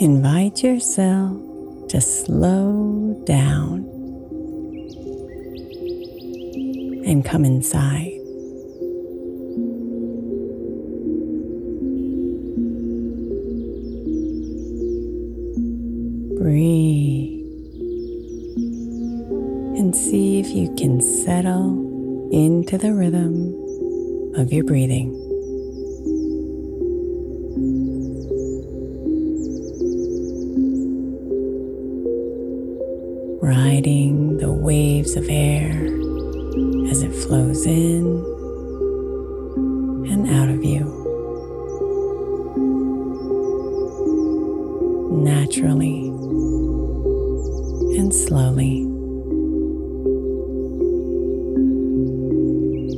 Invite yourself to slow down and come inside. Breathe and see if you can settle into the rhythm of your breathing. Riding the waves of air as it flows in and out of you. Naturally and slowly.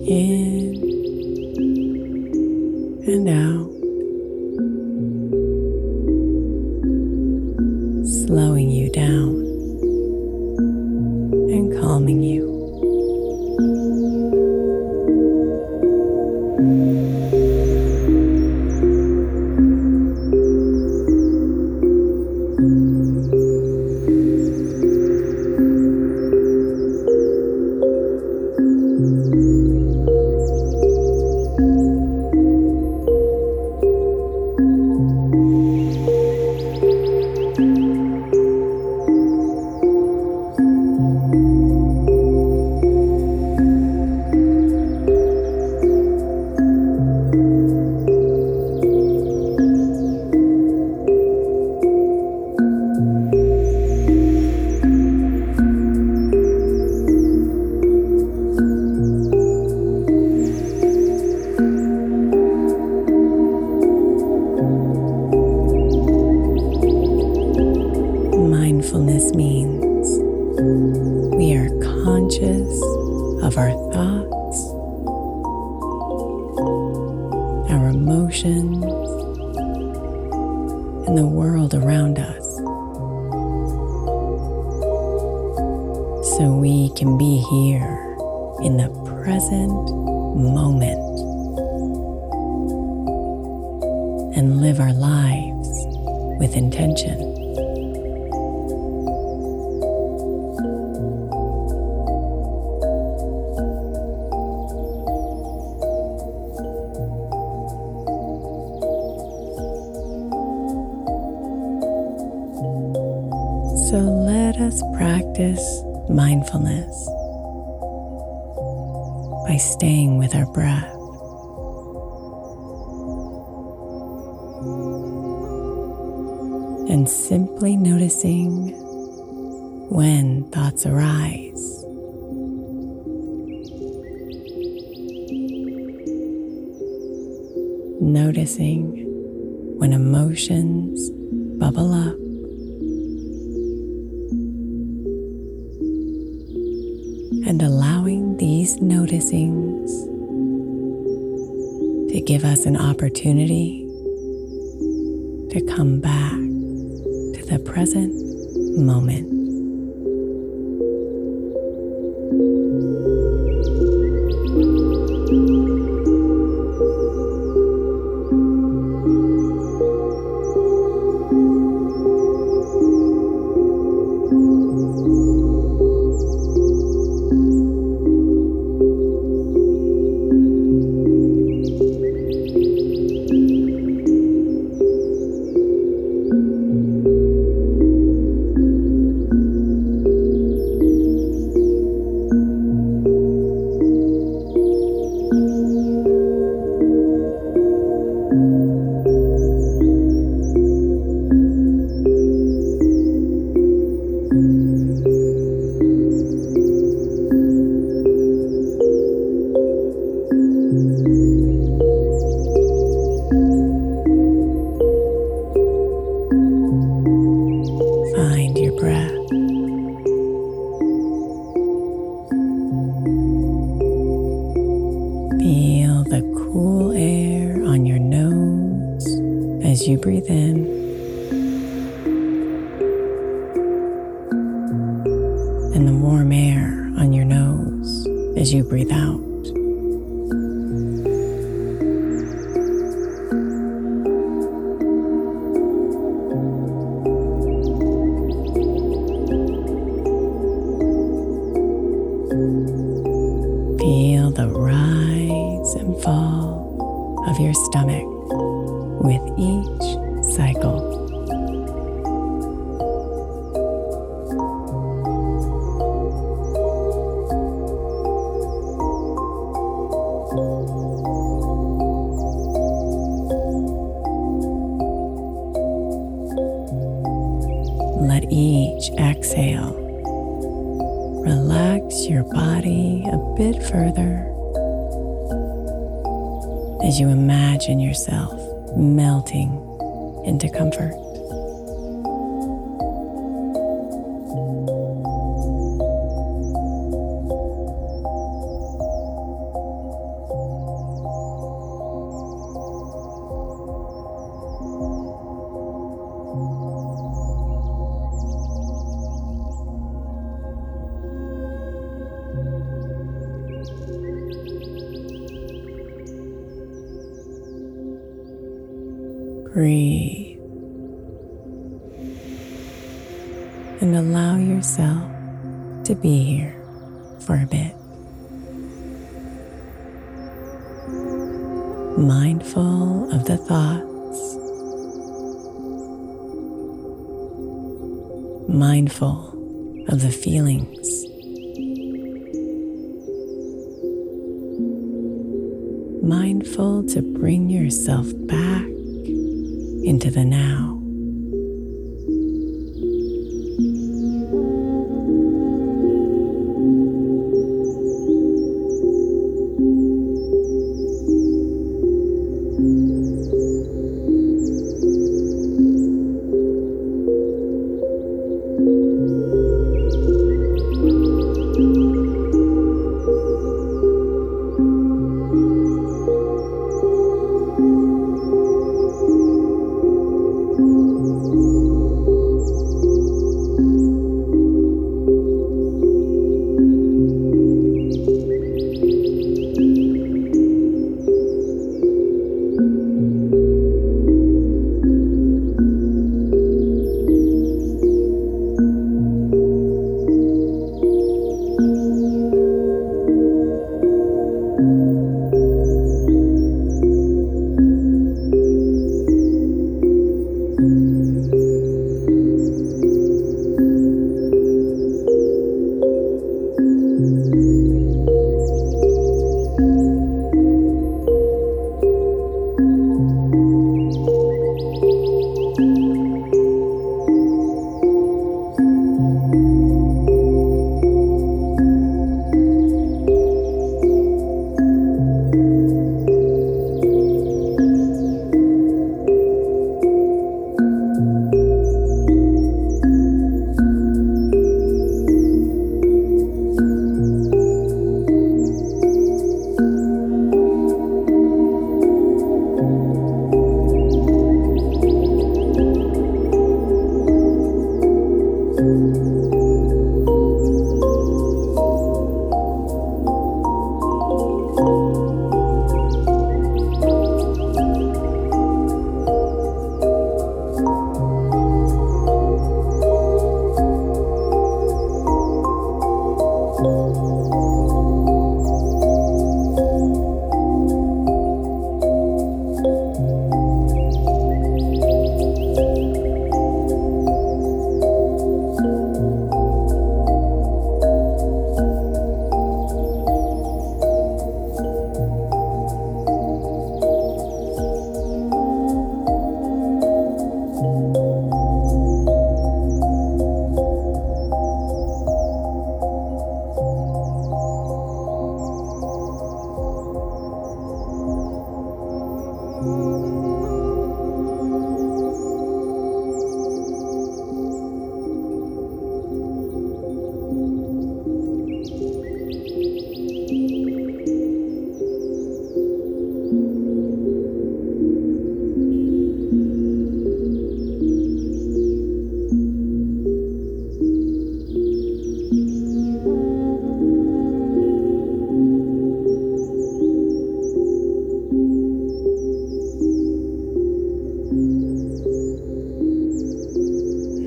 In and out. Slowing Mindfulness means we are conscious of our thoughts, our emotions, and the world around us. so we can be here in the present moment and live our lives with intention. Us practice mindfulness by staying with our breath. And simply noticing when thoughts arise. Noticing when emotions bubble up. Noticings to give us an opportunity to come back to the present moment. As you breathe in. And the warm air on your nose as you breathe out. Each cycle. Let each exhale relax your body a bit further as you imagine yourself melting into comfort. And allow yourself to be here for a bit. Mindful of the thoughts. Mindful of the feelings. Mindful to bring yourself back into the now.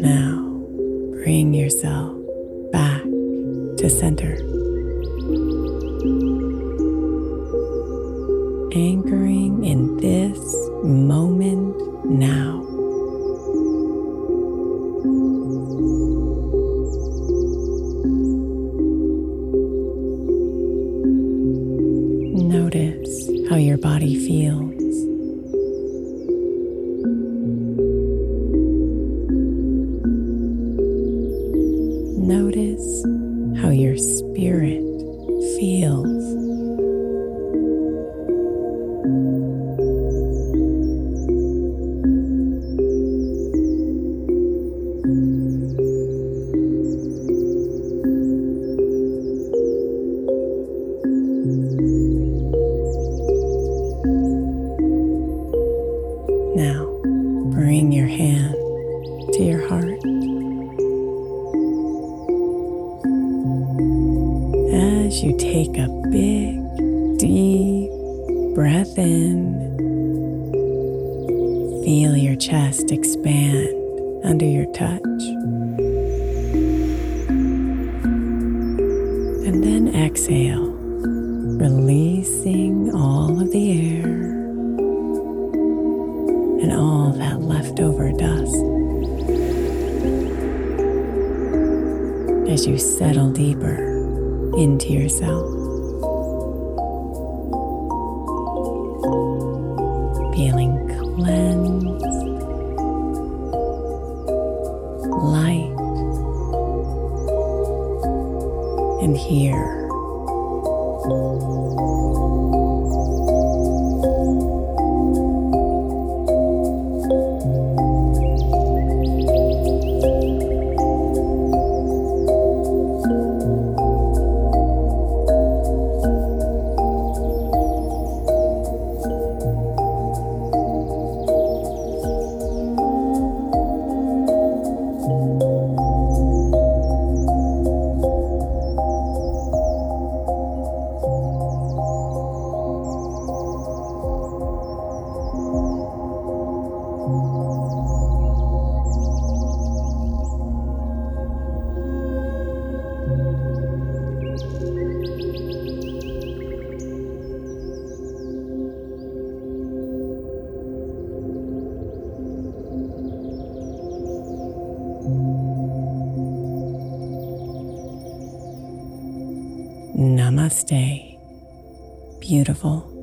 Now, bring yourself back to center. Notice how your spirit feels. as you take a big, deep breath in. Feel your chest expand under your touch. And then exhale, releasing all of the air and all that leftover dust. As you settle deeper, into yourself. Feeling cleansed, light, and here. Namaste. Beautiful.